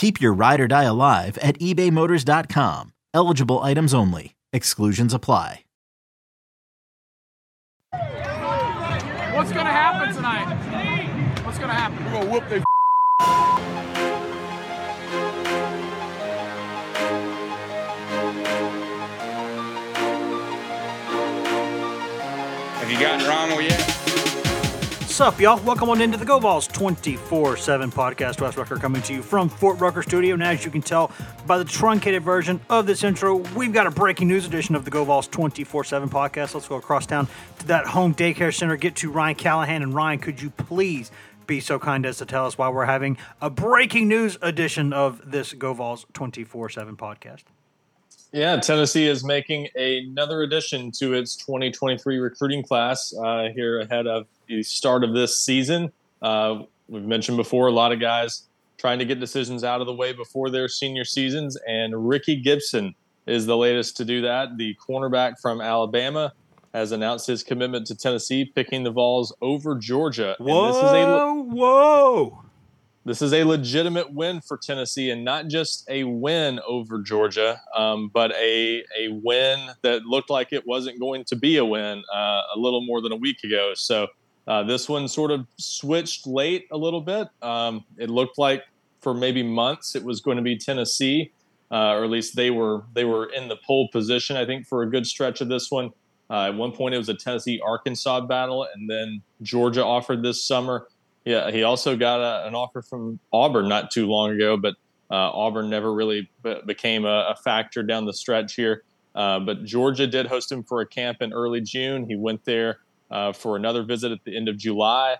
Keep your ride or die alive at ebaymotors.com. Eligible items only. Exclusions apply. What's gonna happen tonight? What's gonna happen? We're gonna whoop their Have you gotten Rommel yet? What's up, y'all? Welcome on into the Go Vols 24 7 podcast. Wes Rucker coming to you from Fort Rucker Studio. And as you can tell by the truncated version of this intro, we've got a breaking news edition of the Go Vols 24 7 podcast. Let's go across town to that home daycare center, get to Ryan Callahan. And Ryan, could you please be so kind as to tell us why we're having a breaking news edition of this Go Vols 24 7 podcast? Yeah, Tennessee is making another addition to its 2023 recruiting class uh, here ahead of the start of this season. Uh, we've mentioned before a lot of guys trying to get decisions out of the way before their senior seasons, and Ricky Gibson is the latest to do that. The cornerback from Alabama has announced his commitment to Tennessee, picking the Vols over Georgia. And Whoa, this is a whoa. this is a legitimate win for Tennessee, and not just a win over Georgia, um, but a a win that looked like it wasn't going to be a win uh, a little more than a week ago. So uh, this one sort of switched late a little bit. Um, it looked like for maybe months it was going to be Tennessee, uh, or at least they were they were in the pole position. I think for a good stretch of this one. Uh, at one point, it was a Tennessee Arkansas battle, and then Georgia offered this summer. Yeah, he also got a, an offer from Auburn not too long ago, but uh, Auburn never really became a, a, factor down the stretch here. Uh, but Georgia did host him for a camp in early June. He went there uh, for another visit at the end of July,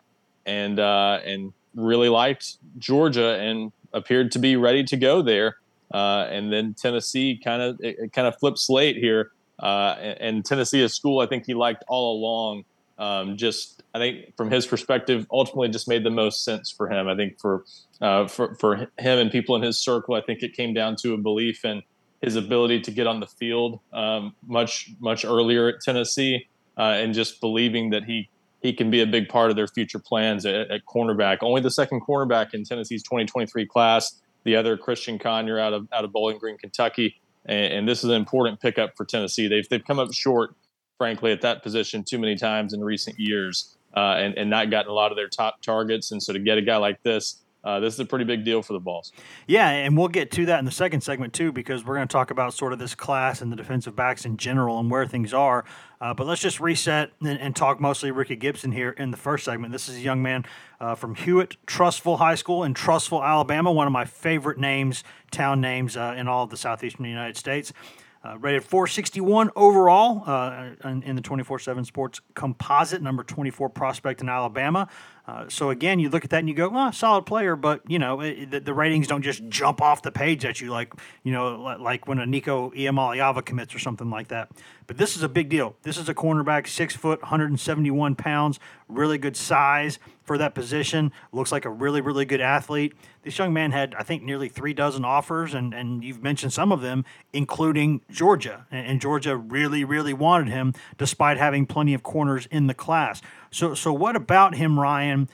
and uh, and really liked Georgia and appeared to be ready to go there. Uh, and then Tennessee kind of kind of flipped slate here, uh, and, and Tennessee, a school I think he liked all along. Um, just I think from his perspective, ultimately just made the most sense for him. I think for uh, for for him and people in his circle, I think it came down to a belief in his ability to get on the field um, much much earlier at Tennessee, uh, and just believing that he he can be a big part of their future plans at, at cornerback. Only the second cornerback in Tennessee's 2023 class. The other Christian Conyer out of out of Bowling Green, Kentucky, and, and this is an important pickup for Tennessee. They've they've come up short frankly, at that position too many times in recent years uh, and, and not gotten a lot of their top targets. And so to get a guy like this, uh, this is a pretty big deal for the Vols. Yeah, and we'll get to that in the second segment too, because we're going to talk about sort of this class and the defensive backs in general and where things are. Uh, but let's just reset and, and, talk mostly Ricky Gibson here in the first segment. This is a young man uh, from Hewitt Trussville High School in Trussville, Alabama, one of my favorite names, town names uh, in all of the southeastern United States. Uh, rated 461 overall uh, in, in, the 24 7 sports composite, number 24 prospect in Alabama. Uh, so, again, you look at that and you go, oh, solid player, but, you know, it, the, the, ratings don't just jump off the page at you like, you know, like when a Nico Iamaleava commits or something like that. But this is a big deal. This is a cornerback, six foot, 171 pounds, really good size for that position. Looks like a really, really good athlete. This young man had, I think, nearly three dozen offers, and, and you've mentioned some of them, including Georgia. And, and Georgia really, really wanted him, despite having plenty of corners in the class. So, so what about him, Ryan?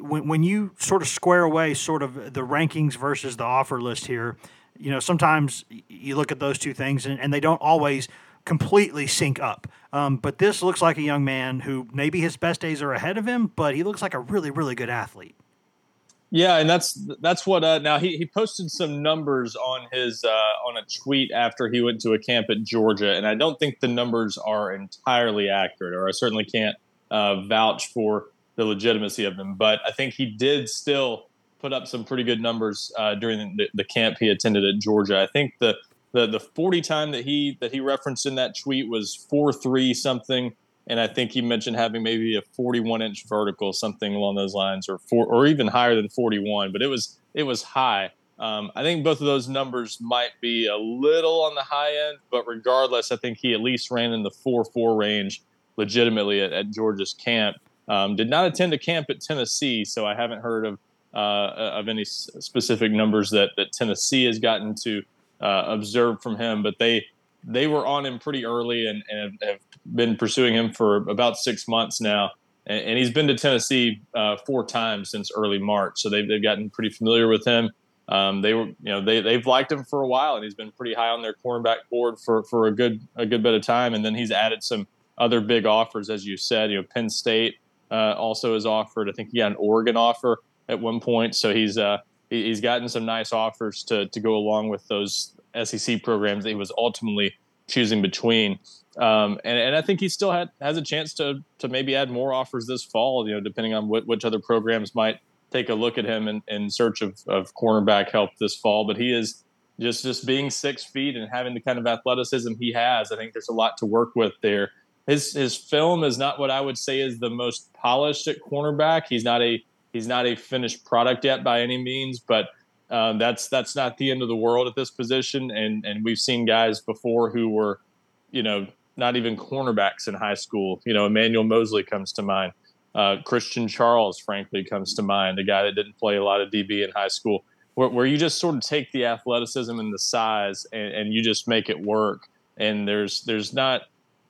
When, when you sort of square away sort of the rankings versus the offer list here, you know, sometimes you look at those two things and, and they don't always completely sync up. Um, but this looks like a young man who maybe his best days are ahead of him, but he looks like a really, really good athlete. Yeah, and that's that's what. Uh, now he, he posted some numbers on his uh, on a tweet after he went to a camp at Georgia, and I don't think the numbers are entirely accurate, or I certainly can't uh, vouch for the legitimacy of them. But I think he did still put up some pretty good numbers uh, during the, the camp he attended at Georgia. I think the the the 40 time that he that he referenced in that tweet was four three something and I think he mentioned having maybe a 41 inch vertical, something along those lines, or four, or even higher than 41. But it was it was high. Um, I think both of those numbers might be a little on the high end, but regardless, I think he at least ran in the four four range legitimately at, at Georgia's camp. Um, did not attend a camp at Tennessee, so I haven't heard of uh, of any specific numbers that that Tennessee has gotten to uh, observe from him. But they they were on him pretty early and, and have been pursuing him for about six months now. And, and he's been to Tennessee uh, four times since early March. So they've, they've gotten pretty familiar with him. Um, they were, you know, they, they've liked him for a while and he's been pretty high on their cornerback board for, for a good, a good bit of time. And then he's added some other big offers, as you said, you know, Penn State uh, also has offered, I think he got an Oregon offer at one point. So he's, uh, he's gotten some nice offers to, to go along with those SEC programs that he was ultimately choosing between. Um, and, and I think he still had, has a chance to to maybe add more offers this fall. You know, depending on what, which other programs might take a look at him in, in search of, of cornerback help this fall. But he is just just being six feet and having the kind of athleticism he has. I think there's a lot to work with there. His his film is not what I would say is the most polished at cornerback. He's not a he's not a finished product yet by any means, but um, that's that's not the end of the world at this position. And and we've seen guys before who were, you know, not even cornerbacks in high school. You know, Emmanuel Moseley comes to mind. Uh, Christian Charles, frankly, comes to mind. A guy that didn't play a lot of DB in high school, where, where you just sort of take the athleticism and the size and, and you just make it work. And there's there's not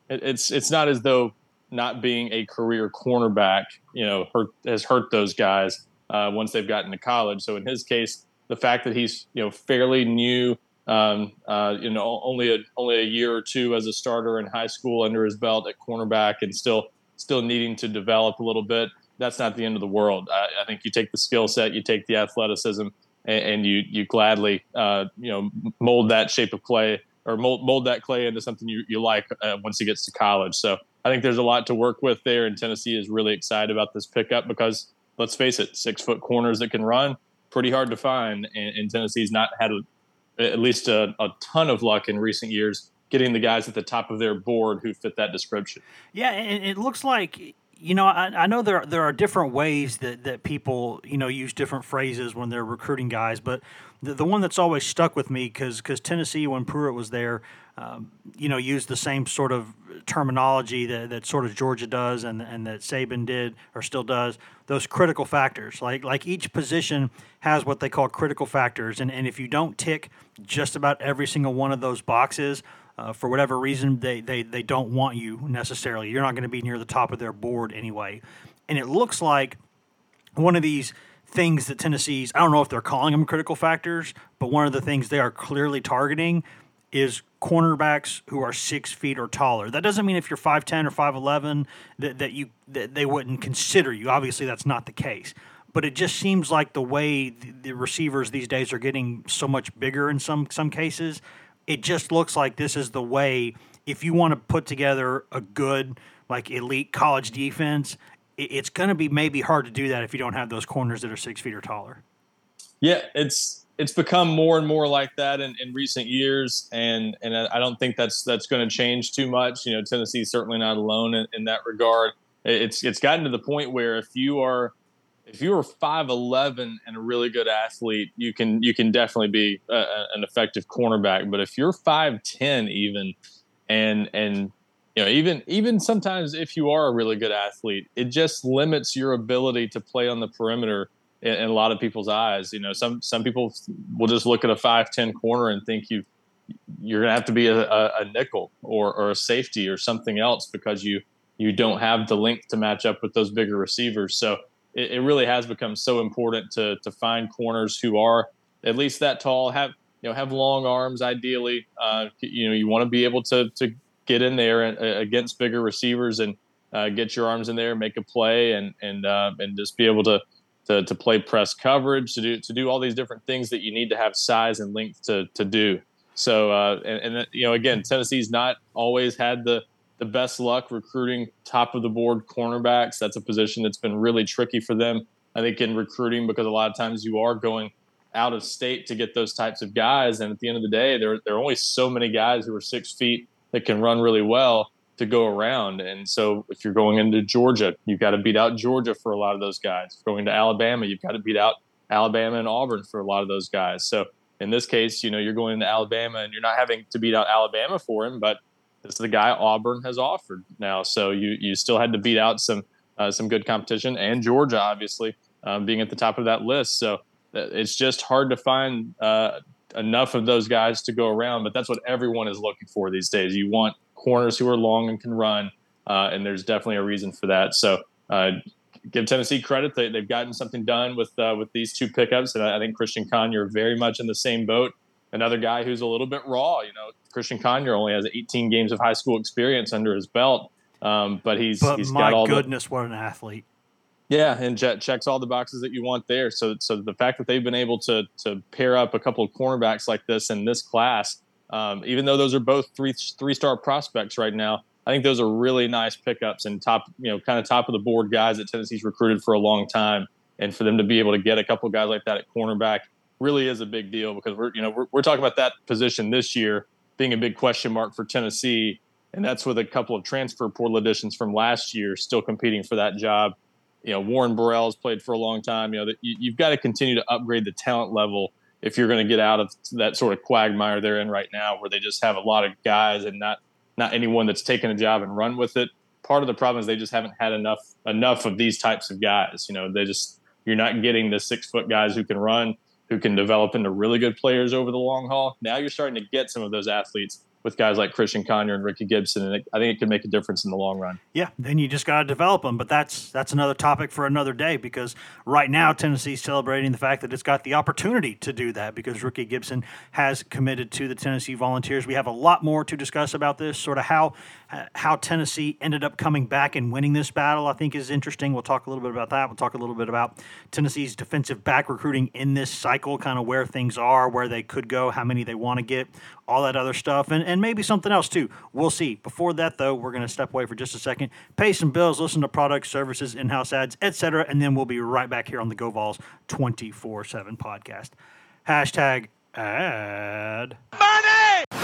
it's it's not as though not being a career cornerback, you know, hurt, has hurt those guys uh, once they've gotten to college. So in his case, the fact that he's you know fairly new, um, uh, you know, only a only a year or two as a starter in high school under his belt at cornerback, and still still needing to develop a little bit. That's not the end of the world. I, I think you take the skill set, you take the athleticism, and, and you you gladly uh, you know mold that shape of clay or mold, mold that clay into something you, you like uh, once he gets to college. So I think there's a lot to work with there, and Tennessee is really excited about this pickup because let's face it, six foot corners that can run pretty hard to find, and, and Tennessee's not had a, at least a, a ton of luck in recent years getting the guys at the top of their board who fit that description. Yeah, and it looks like you know I, I know there there are different ways that that people you know use different phrases when they're recruiting guys, but the, the one that's always stuck with me because because Tennessee when Pruitt was there, um, you know, used the same sort of terminology that, that sort of Georgia does and and that Saban did or still does. Those critical factors, like like each position has what they call critical factors, and and if you don't tick just about every single one of those boxes. Uh, for whatever reason, they, they, they don't want you necessarily. You're not going to be near the top of their board anyway. And it looks like one of these things that Tennessee's, I don't know if they're calling them critical factors, but one of the things they are clearly targeting is cornerbacks who are six feet or taller. That doesn't mean if you're 5'10 or 5'11 that, that you that they wouldn't consider you. Obviously, that's not the case. But it just seems like the way the, receivers these days are getting so much bigger in some some cases, it just looks like this is the way if you want to put together a good like elite college defense it's going to be maybe hard to do that if you don't have those corners that are six feet or taller. Yeah, it's it's become more and more like that in, in recent years, and and I don't think that's that's going to change too much. You know, Tennessee's certainly not alone in, in that regard. It's it's gotten to the point where if you are if you are five eleven and a really good athlete, you can you can definitely be a, an effective cornerback. But if you're five ten even, and and you know even even sometimes if you are a really good athlete, it just limits your ability to play on the perimeter in, in a lot of people's eyes. You know, some some people will just look at a five ten corner and think you you're gonna have to be a, a, a nickel or, or a safety or something else because you you don't have the length to match up with those bigger receivers. So it, it really has become so important to to find corners who are at least that tall, have you know have long arms ideally. Uh, you know, you want to be able to to get in there and, uh, against bigger receivers and uh, get your arms in there, make a play, and and uh, and just be able to to, to play press coverage, to do to do all these different things that you need to have size and length to to do. So uh, and, and you know again, Tennessee's not always had the the best luck recruiting top of the board cornerbacks. That's a position that's been really tricky for them. I think in recruiting because a lot of times you are going out of state to get those types of guys, and at the end of the day, there there are only so many guys who are six feet that can run really well to go around. And so if you're going into Georgia, you've got to beat out Georgia for a lot of those guys. Going to Alabama, you've got to beat out Alabama and Auburn for a lot of those guys. So in this case, you know, you're going to Alabama and you're not having to beat out Alabama for him, but is the guy Auburn has offered now. So you you still had to beat out some uh, some good competition and Georgia, obviously, um, being at the top of that list. So uh, it's just hard to find uh, enough of those guys to go around. But that's what everyone is looking for these days. You want corners who are long and can run, uh, and there's definitely a reason for that. So uh, give Tennessee credit; they, have gotten something done with with these two pickups, and I, I think Christian Conyer's very much in the same boat. Another guy who's a little bit raw. You know, Christian Conyer only has 18 games of high school experience under his belt, um, but he's but he's my got all goodness, the, what an athlete! Yeah, and Jet checks all the boxes that you want there. So, so the fact that they've been able to to pair up a couple of cornerbacks like this in this class, um, even though those are both three three star prospects right now, I think those are really nice pickups and top you know kind of top of the board guys that Tennessee's recruited for a long time. And for them to be able to get a couple of guys like that at cornerback really is a big deal because we're you know we're, we're talking about that position this year being a big question mark for Tennessee, and that's with a couple of transfer portal additions from last year still competing for that job you know Warren Burrell's played for a long time. You know that you, have got to continue to upgrade the talent level if you're going to get out of that sort of quagmire they're in right now, where they just have a lot of guys and not not anyone that's taken a job and run with it. Part of the problem is they just haven't had enough enough of these types of guys. You know, they just you're not getting the six foot guys who can run, who can develop into really good players over the long haul. Now you're starting to get some of those athletes with guys like Christian Conyer and Ricky Gibson, and it, I think it can make a difference in the long run. Yeah, then you just got to develop them, but that's that's another topic for another day because right now Tennessee's celebrating the fact that it's got the opportunity to do that because Ricky Gibson has committed to the Tennessee Volunteers. We have a lot more to discuss about this, sort of how Uh, how Tennessee ended up coming back and winning this battle. I think is interesting. We'll talk a little bit about that. We'll talk a little bit about Tennessee's defensive back recruiting in this cycle, kind of where things are, where they could go, how many they want to get, all that other stuff, and, and maybe something else too. We'll see. Before that, though, we're going to step away for just a second, pay some bills, listen to products, services, in house ads, etc., and then we'll be right back here on the GoVols 24 7 podcast. Hashtag ad. Money!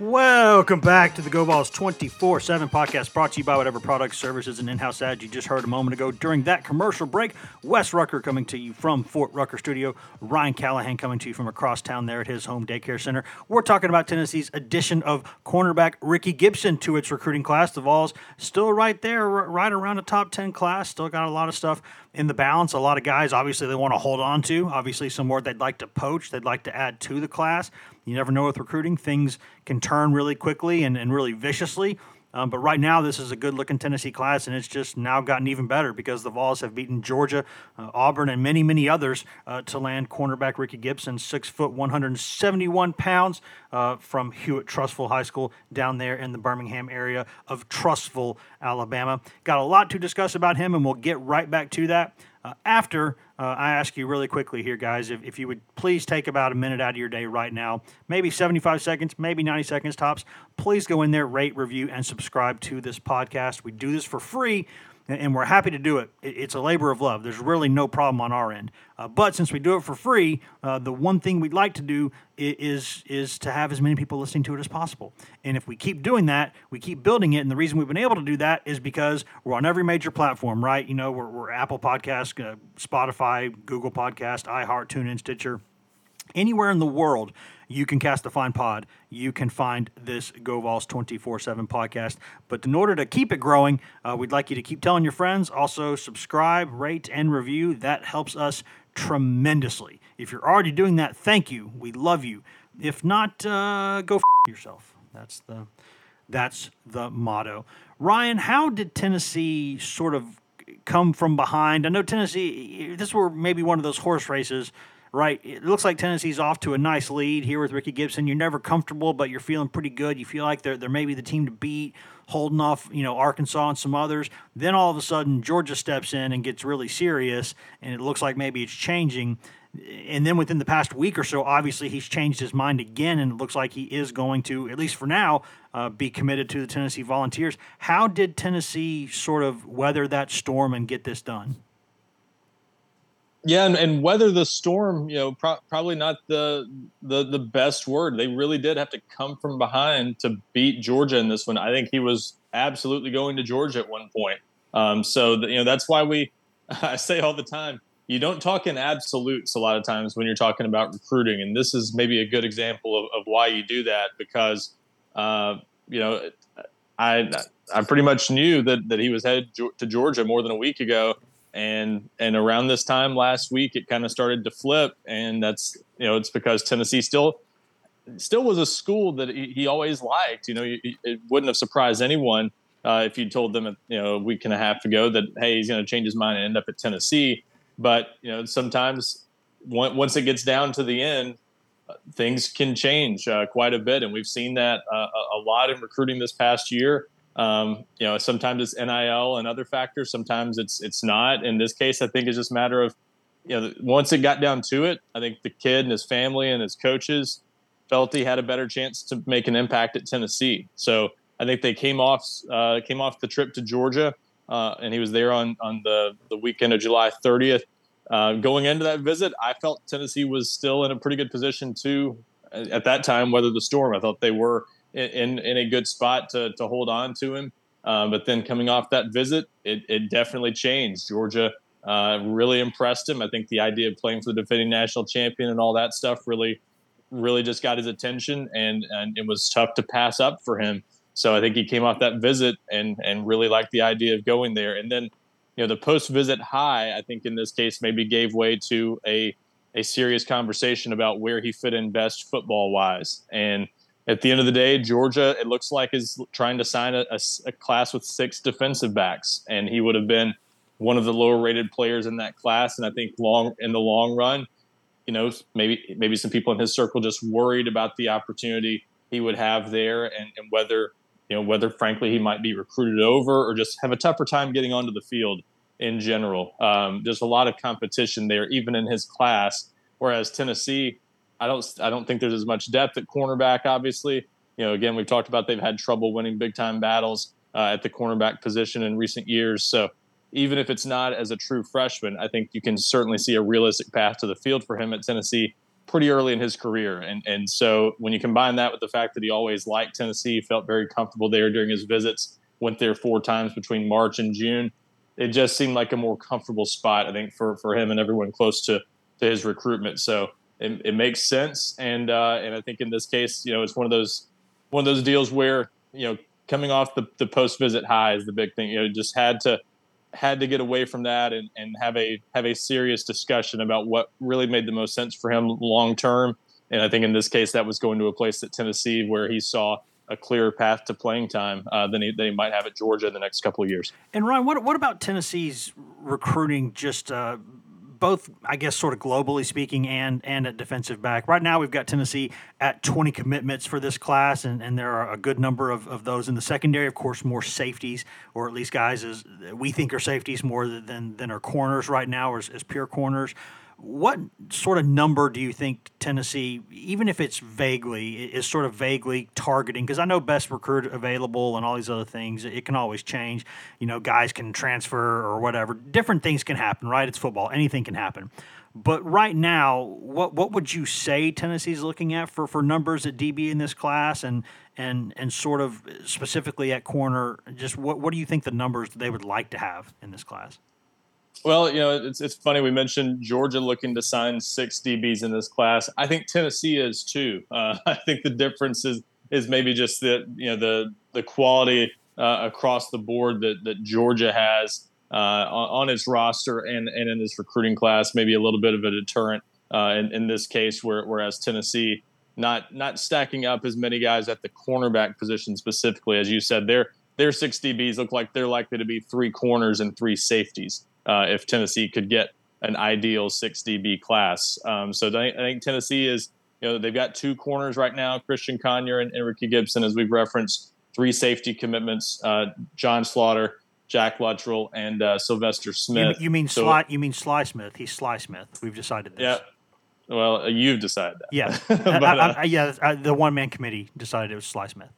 Welcome back to the Go Vols 24 7 podcast brought to you by whatever products, services, and in house ads you just heard a moment ago. During that commercial break, Wes Rucker coming to you from Fort Rucker Studio, Ryan Callahan coming to you from across town there at his home daycare center. We're talking about Tennessee's addition of cornerback Ricky Gibson to its recruiting class. The Vols still right there, right around a top 10 class, still got a lot of stuff in the balance. A lot of guys, obviously, they want to hold on to. Obviously, some more they'd like to poach, they'd like to add to the class. You never know with recruiting, things can turn really quickly and, and really viciously. Um, but right now, this is a good looking Tennessee class, and it's just now gotten even better because the Vols have beaten Georgia, uh, Auburn, and many, many others uh, to land cornerback Ricky Gibson, six foot, 171 pounds, uh, from Hewitt Trussville High School down there in the Birmingham area of Trussville, Alabama. Got a lot to discuss about him, and we'll get right back to that. Uh, after uh, I ask you really quickly here, guys, if, if you would please take about a minute out of your day right now, maybe 75 seconds, maybe 90 seconds tops, please go in there, rate, review, and subscribe to this podcast. We do this for free and we're happy to do it. It's a labor of love. There's really no problem on our end. Uh, but since we do it for free, uh, the one thing we'd like to do is is to have as many people listening to it as possible. And if we keep doing that, we keep building it. And the reason we've been able to do that is because we're on every major platform, right? You know, we're, we're Apple Podcast, uh, Spotify, Google Podcast, iHeart, TuneIn, Stitcher anywhere in the world you can cast a fine pod. You can find this GoVols 24 7 podcast. But in order to keep it growing, uh, we'd like you to keep telling your friends. Also, subscribe, rate, and review. That helps us tremendously. If you're already doing that, thank you. We love you. If not, uh, go f- yourself. That's the that's the motto. Ryan, how did Tennessee sort of come from behind? I know Tennessee. This were maybe one of those horse races right? It looks like Tennessee's off to a nice lead here with Ricky Gibson. You're never comfortable, but you're feeling pretty good. You feel like they're, they're maybe the team to beat, holding off, you know, Arkansas and some others. Then all of a sudden, Georgia steps in and gets really serious, and it looks like maybe it's changing. And then within the past week or so, obviously he's changed his mind again, and it looks like he is going to, at least for now, uh, be committed to the Tennessee Volunteers. How did Tennessee sort of weather that storm and get this done? Yeah, and, and weather the storm, you know, pro- probably not the, the the best word. They really did have to come from behind to beat Georgia in this one. I think he was absolutely going to Georgia at one point. Um, so the, you know that's why we I say all the time you don't talk in absolutes a lot of times when you're talking about recruiting, and this is maybe a good example of, of why you do that because uh, you know I I pretty much knew that that he was headed to Georgia more than a week ago and and around this time last week it kind of started to flip. And that's you know it's because tennessee still still was a school that he, he always liked. You know it wouldn't have surprised anyone uh, if you told them you know a week and a half ago that hey he's going to change his mind and end up at tennessee. But you know sometimes once it gets down to the end things can change uh, quite a bit. And we've seen that uh, a lot in recruiting this past year um, you know, sometimes it's NIL and other factors. Sometimes it's it's not. In this case, I think it's just a matter of, you know, once it got down to it, I think the kid and his family and his coaches felt he had a better chance to make an impact at Tennessee. So I think they came off uh, came off the trip to Georgia, uh, and he was there on on the the weekend of July 30th. Uh, going into that visit, I felt Tennessee was still in a pretty good position to, at that time, weather the storm. I thought they were in in a good spot to to hold on to him. Um, but then coming off that visit, it, it definitely changed. Georgia uh, really impressed him. I think the idea of playing for the defending national champion and all that stuff really, really just got his attention, and and it was tough to pass up for him. So I think he came off that visit and and really liked the idea of going there. And then, you know, the post visit high, I think in this case maybe gave way to a a serious conversation about where he fit in best football wise. And at the end of the day, Georgia, it looks like, is trying to sign a, a, a, class with six defensive backs, and he would have been one of the lower rated players in that class. And I think long in the long run, you know, maybe maybe some people in his circle just worried about the opportunity he would have there, and, and whether you know whether frankly he might be recruited over or just have a tougher time getting onto the field in general. Um, there's a lot of competition there, even in his class. Whereas Tennessee, I don't I don't think there's as much depth at cornerback. Obviously, you know, again we've talked about they've had trouble winning big time battles uh, at the cornerback position in recent years. So even if it's not as a true freshman, I think you can certainly see a realistic path to the field for him at Tennessee pretty early in his career. And and so when you combine that with the fact that he always liked Tennessee, felt very comfortable there during his visits, went there four times between March and June, it just seemed like a more comfortable spot, I think, for for him and everyone close to to his recruitment. So it, it makes sense. And uh, and I think in this case, you know, it's one of those one of those deals where you know coming off the, the post visit high is the big thing. You know, just had to had to get away from that and, and have a have a serious discussion about what really made the most sense for him long term. And I think in this case, that was going to a place at Tennessee where he saw a clearer path to playing time uh, than, he, than he might have at Georgia in the next couple of years. And Ryan, what what about Tennessee's recruiting just uh, both, I guess, sort of globally speaking, and and at defensive back. Right now, we've got Tennessee at 20 commitments for this class, and, and there are a good number of, of those in the secondary. Of course, more safeties, or at least guys as we think are safeties more than than our corners right now, as, as pure corners. What sort of number do you think Tennessee, even if it's vaguely, is sort of vaguely targeting? Because I know best recruit available and all these other things. It can always change. You know, guys can transfer or whatever. Different things can happen, right? It's football. Anything can happen. But right now, what what would you say Tennessee's looking at for, for numbers at DB in this class, and and and sort of specifically at corner? Just what what do you think the numbers they would like to have in this class? Well, you know, it's it's funny we mentioned Georgia looking to sign six DBs in this class. I think Tennessee is too. Uh, I think the difference is is maybe just that you know the the quality uh, across the board that that Georgia has uh, on, on, its roster and and in this recruiting class. Maybe a little bit of a deterrent uh, in, in this case, where, whereas Tennessee not not stacking up as many guys at the cornerback position specifically, as you said, their their six DBs look like they're likely to be three corners and three safeties uh, if Tennessee could get an ideal six DB class. Um, so I think Tennessee is, you know, they've got two corners right now, Christian Conyer and, and Ricky Gibson, as we've referenced, three safety commitments, uh, John Slaughter, Jack Luttrell, and uh, Sylvester Smith. You, you mean so, Sly? You mean Sly Smith? He's Sly Smith. We've decided this. Yeah. Well, uh, you've decided that. Yeah. but, I, I, uh, yeah. the one man committee decided it was Sly Smith.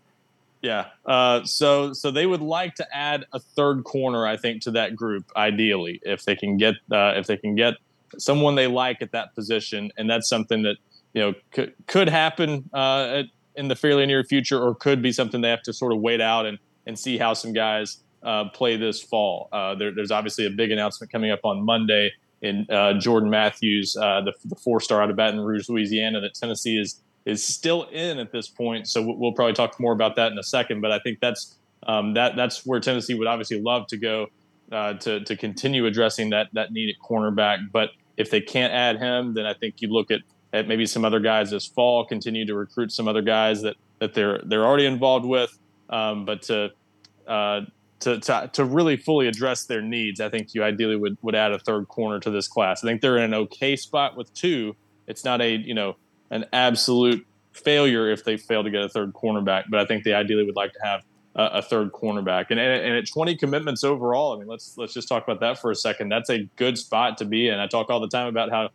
Yeah. Uh, so so they would like to add a third corner, I think, to that group. Ideally, if they can get uh, if they can get someone they like at that position, and that's something that you know could could happen uh, in the fairly near future, or could be something they have to sort of wait out and and see how some guys uh, play this fall. Uh, there, there's obviously a big announcement coming up on Monday in uh, Jordan Matthews, the, the four star out of Baton Rouge, Louisiana, that Tennessee is is still in at this point. So we'll probably talk more about that in a second. But I think that's um, that that's where Tennessee would obviously love to go uh, to to continue addressing that that need at cornerback. But if they can't add him, then I think you look at at maybe some other guys this fall, continue to recruit some other guys that that they're they're already involved with. Um, but to, uh, to to to really fully address their needs, I think you ideally would would add a third corner to this class. I think they're in an okay spot with two. It's not a you know an absolute failure if they fail to get a third cornerback. But I think they ideally would like to have a, a third cornerback. And, and, and at 20 commitments overall, I mean, let's let's just talk about that for a second. That's a good spot to be in. I talk all the time about how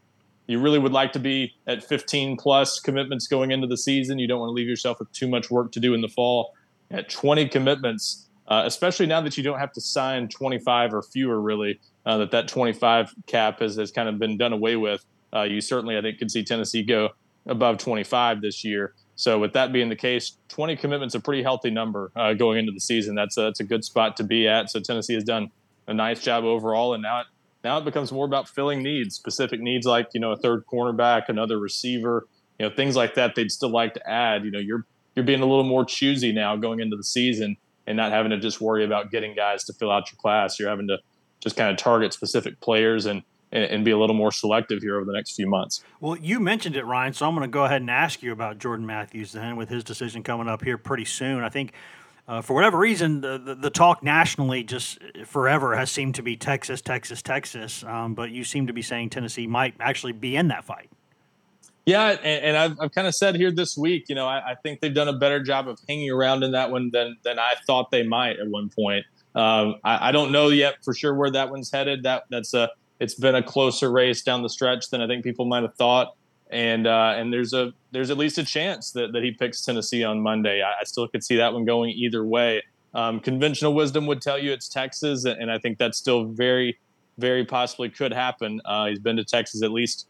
you really would like to be at 15 plus commitments going into the season. You don't want to leave yourself with too much work to do in the fall. At 20 commitments, uh, especially now that you don't have to sign 25 or fewer, really, uh, that that 25 cap has, has kind of been done away with. Uh, you certainly, I think, could see Tennessee go above 25 this year. So with that being the case, 20 commitments a pretty healthy number uh, going into the season. That's a, that's a good spot to be at. So Tennessee has done a nice job overall, and now it now it becomes more about filling needs, specific needs like you know a third cornerback, another receiver, you know things like that. They'd still like to add. You know you're you're being a little more choosy now going into the season and not having to just worry about getting guys to fill out your class. You're having to just kind of target specific players and and, and, be a little more selective here over the next few months. Well, you mentioned it, Ryan, so I'm going to go ahead and ask you about Jordan Matthews then with his decision coming up here pretty soon. I think. Uh, for whatever reason, the, the, the, talk nationally just forever has seemed to be Texas, Texas, Texas. Um, but you seem to be saying Tennessee might actually be in that fight. Yeah, and, and I've, I've kind of said here this week, you know, I, I, think they've done a better job of hanging around in that one than than I thought they might at one point. Um, I, I, don't know yet for sure where that one's headed. That that's a it's been a closer race down the stretch than I think people might have thought. And uh, and there's a there's at least a chance that, that he picks Tennessee on Monday. I, I still could see that one going either way. Um, conventional wisdom would tell you it's Texas, and I think that still very, very possibly could happen. Uh, he's been to Texas at least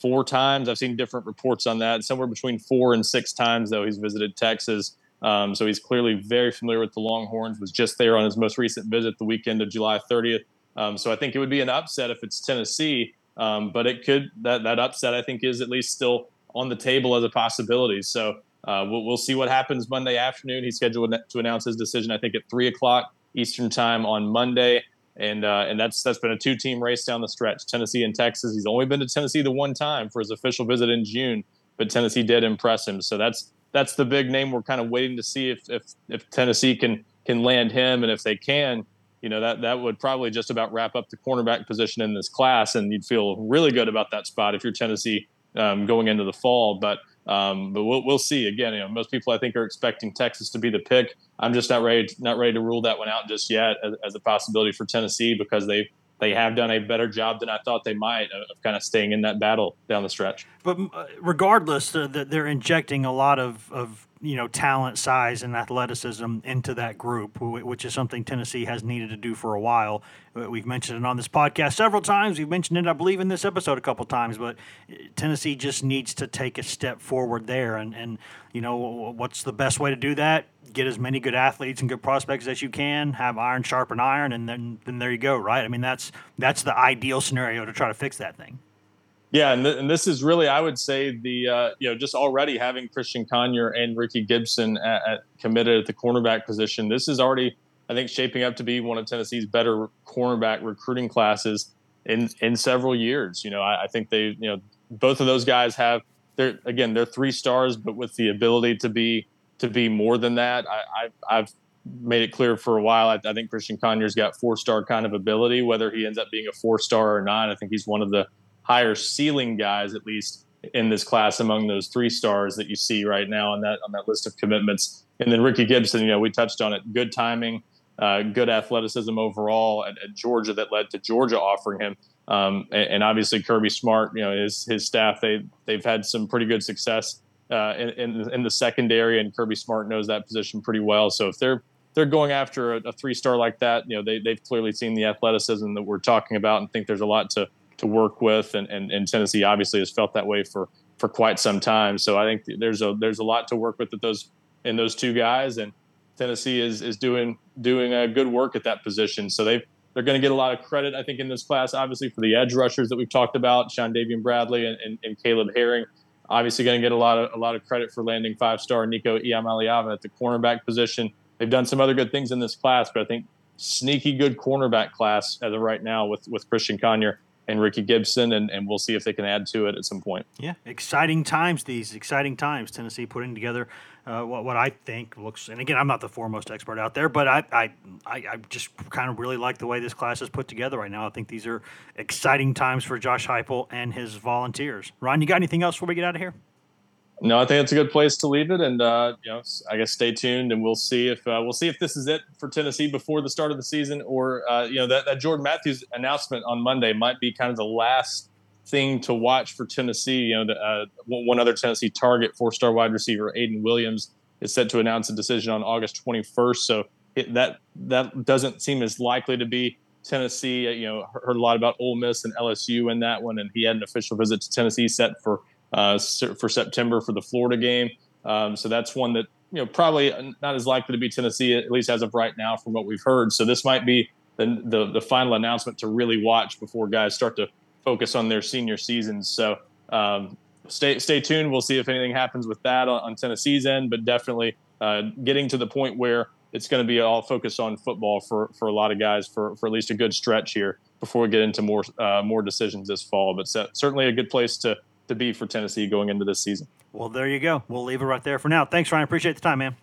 four times. I've seen different reports on that. Somewhere between four and six times, though, he's visited Texas. Um, so he's clearly very familiar with the Longhorns. Was just there on his most recent visit, the weekend of July 30th. Um, so I think it would be an upset if it's Tennessee, um, but it could that that upset I think is at least still on the table as a possibility. So uh, we'll, we'll see what happens Monday afternoon. He's scheduled to announce his decision I think at three o'clock Eastern time on Monday. And, uh, and that's that's been a two team race down the stretch. Tennessee and Texas. He's only been to Tennessee the one time for his official visit in June, but Tennessee did impress him. So that's that's the big name we're kind of waiting to see if if, if Tennessee can can land him, and if they can, you know that that would probably just about wrap up the cornerback position in this class, and you'd feel really good about that spot if you're Tennessee um, going into the fall. But um, but we'll, we'll see. Again, you know, most people I think are expecting Texas to be the pick. I'm just not ready to, not ready to rule that one out just yet as, as a possibility for Tennessee because they they have done a better job than I thought they might of, of kind of staying in that battle down the stretch. But uh, regardless, uh, they're injecting a lot of, of you know talent, size, and athleticism into that group, which is something Tennessee has needed to do for a while. Uh, we've mentioned it on this podcast several times. We've mentioned it, I believe, in this episode a couple times. But uh, Tennessee just needs to take a step forward there, and and you know what's the best way to do that? Get as many good athletes and good prospects as you can. Have iron sharpen iron, and then then there you go, right? I mean, that's that's the ideal scenario to try to fix that thing. Yeah, and, th- and this is really, I would say, the uh, you know just already having Christian Conyer and Ricky Gibson at, at committed at the cornerback position. This is already, I think, shaping up to be one of Tennessee's better cornerback recruiting classes in in several years. You know, I, I think they, you know, both of those guys have they're again they're three stars, but with the ability to be to be more than that. I, I have made it clear for a while. I, I think Christian Conyer's got four star kind of ability. Whether he ends up being a four star or not, I think he's one of the higher ceiling guys, at least in this class, among those three stars that you see right now on that on that list of commitments. And then Ricky Gibson, you know, we touched on it. Good timing, uh, good athleticism overall at, at, Georgia that led to Georgia offering him. Um, and, and, obviously Kirby Smart, you know, his his staff they they've had some pretty good success uh, in, in, in the secondary, and Kirby Smart knows that position pretty well. So if they're they're going after a, a three star like that, you know, they they've clearly seen the athleticism that we're talking about, and think there's a lot to to work with, and, and, and Tennessee obviously has felt that way for for quite some time. So I think there's a there's a lot to work with those in those two guys, and Tennessee is is doing doing a good work at that position. So they they're going to get a lot of credit, I think, in this class. Obviously for the edge rushers that we've talked about, Chandavian Bradley and, and, and Caleb Herring. Obviously going to get a lot of a lot of credit for landing five star Nico Iamaleava at the cornerback position. They've done some other good things in this class, but I think sneaky good cornerback class as of right now with with Christian Conyer and Ricky Gibson, and, and we'll see if they can add to it at some point. Yeah, exciting times. These exciting times. Tennessee putting together uh, what, what I think looks. And again, I'm not the foremost expert out there, but I I, I, just kind of really like the way this class is put together right now. I think these are exciting times for Josh Heupel and his volunteers. Ron, you got anything else before we get out of here? No, I think it's a good place to leave it, and uh, you know, I guess stay tuned, and we'll see if uh, we'll see if this is it for Tennessee before the start of the season, or uh, you know that, that Jordan Matthews announcement on Monday might be kind of the last thing to watch for Tennessee. You know, the, uh, one other Tennessee target, four-star wide receiver Aiden Williams, is set to announce a decision on August 21st. So it, that that doesn't seem as likely to be Tennessee. You know, heard a lot about Ole Miss and LSU in that one, and he had an official visit to Tennessee set for uh, for September for the Florida game. Um, so that's one that you know probably not as likely to be Tennessee at least as of right now from what we've heard. So this might be the the, the final announcement to really watch before guys start to focus on their senior seasons. So um, stay stay tuned. We'll see if anything happens with that on, on Tennessee's end, but definitely uh, getting to the point where it's going to be all focused on football for, for a lot of guys for, for at least a good stretch here before we get into more uh, more decisions this fall. But certainly a good place to to be for Tennessee going into this season. Well, there you go. We'll leave it right there for now. Thanks, Ryan. Appreciate the time, man.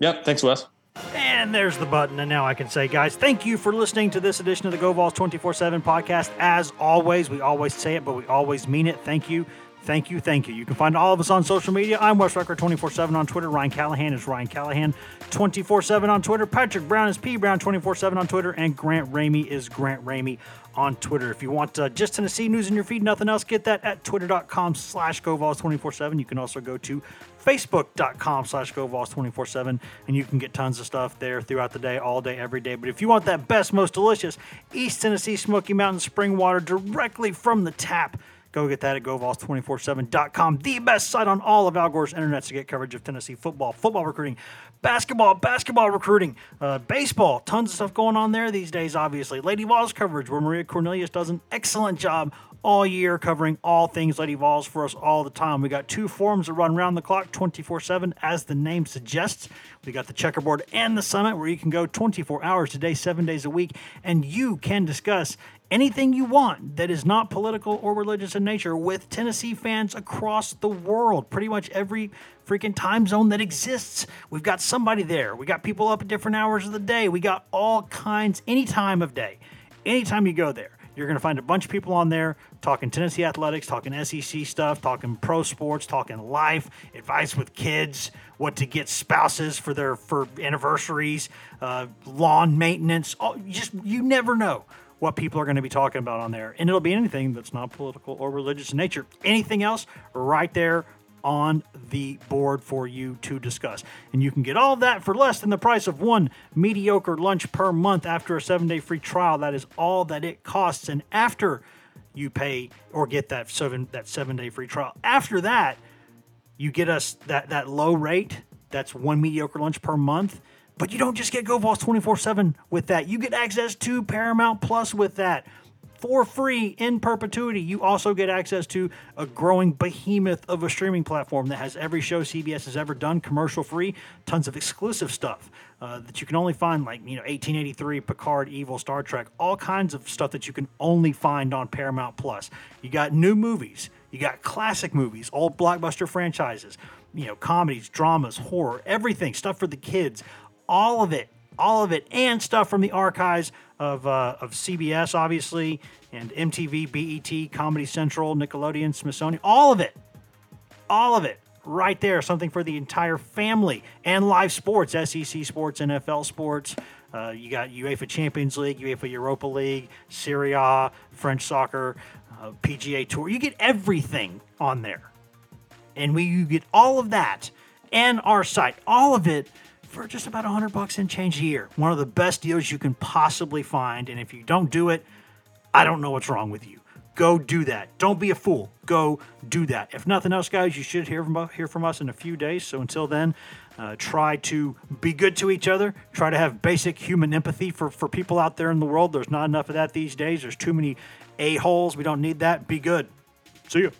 Yep. Thanks, Wes. And there's the button. And now I can say, guys, thank you for listening to this edition of the Go Vols 24 7 podcast. As always, we always say it, but we always mean it. Thank you. Thank you, thank you. You can find all of us on social media. I'm Wes Rucker 24 7 on Twitter. Ryan Callahan is Ryan Callahan 24 7 on Twitter. Patrick Brown is P Brown 24 7 on Twitter. And Grant Ramey is Grant Ramey on Twitter. If you want uh, just Tennessee news in your feed, nothing else, get that at twitter.com slash GoVols247. You can also go to facebook.com slash GoVols247 and you can get tons of stuff there throughout the day, all day, every day. But if you want that best, most delicious East Tennessee Smoky Mountain spring water directly from the tap, Go get that at GoVols247.com, the best site on all of Al Gore's internet to get coverage of Tennessee football, football recruiting, basketball, basketball recruiting, uh, baseball. Tons of stuff going on there these days, obviously. Lady Vols coverage, where Maria Cornelius does an excellent job all year covering all things Lady Vols for us all the time. We got two forums that run around the clock 24 7, as the name suggests. We got the checkerboard and the summit where you can go 24 hours a day, seven days a week, and you can discuss anything you want that is not political or religious in nature with Tennessee fans across the world. Pretty much every freaking time zone that exists. We've got somebody there. We got people up at different hours of the day. We got all kinds, any time of day. Anytime you go there, you're going to find a bunch of people on there talking Tennessee athletics, talking SEC stuff, talking pro sports, talking life, advice with kids, what to get spouses for their for anniversaries, uh, lawn maintenance. You just you never know what people are going to be talking about on there. And it'll be anything that's not political or religious in nature. Anything else, right there on the board for you to discuss. And you can get all that for less than the price of one mediocre lunch per month after a seven day free trial. That is all that it costs. And after you pay or get that seven that seven day free trial, after that, you get us that that low rate. That's one mediocre lunch per month but you don't just get GoVols 24 7 with that. You get access to Paramount Plus with that for free in perpetuity. You also get access to a growing behemoth of a streaming platform that has every show CBS has ever done, commercial free, tons of exclusive stuff uh, that you can only find, like, you know, 1883, Picard, Evil, Star Trek, all kinds of stuff that you can only find on Paramount Plus. You got new movies, you got classic movies, old blockbuster franchises, you know, comedies, dramas, horror, everything, stuff for the kids all of it, all of it, and stuff from the archives of, uh, of CBS, obviously, and MTV, BET, Comedy Central, Nickelodeon, Smithsonian, all of it, all of it, right there. Something for the entire family and live sports, SEC sports, NFL sports. Uh, you got UEFA Champions League, UEFA Europa League, Serie A, French soccer, uh, PGA Tour. You get everything on there, and we you get all of that and our site, all of it for just about 100 bucks and change a year. One of the best deals you can possibly find. And if you don't do it, I don't know what's wrong with you. Go do that. Don't be a fool. Go do that. If nothing else, guys, you should hear from, hear from us in a few days. So until then, uh, try to be good to each other. Try to have basic human empathy for, for people out there in the world. There's not enough of that these days. There's too many a-holes. We don't need that. Be good. See you.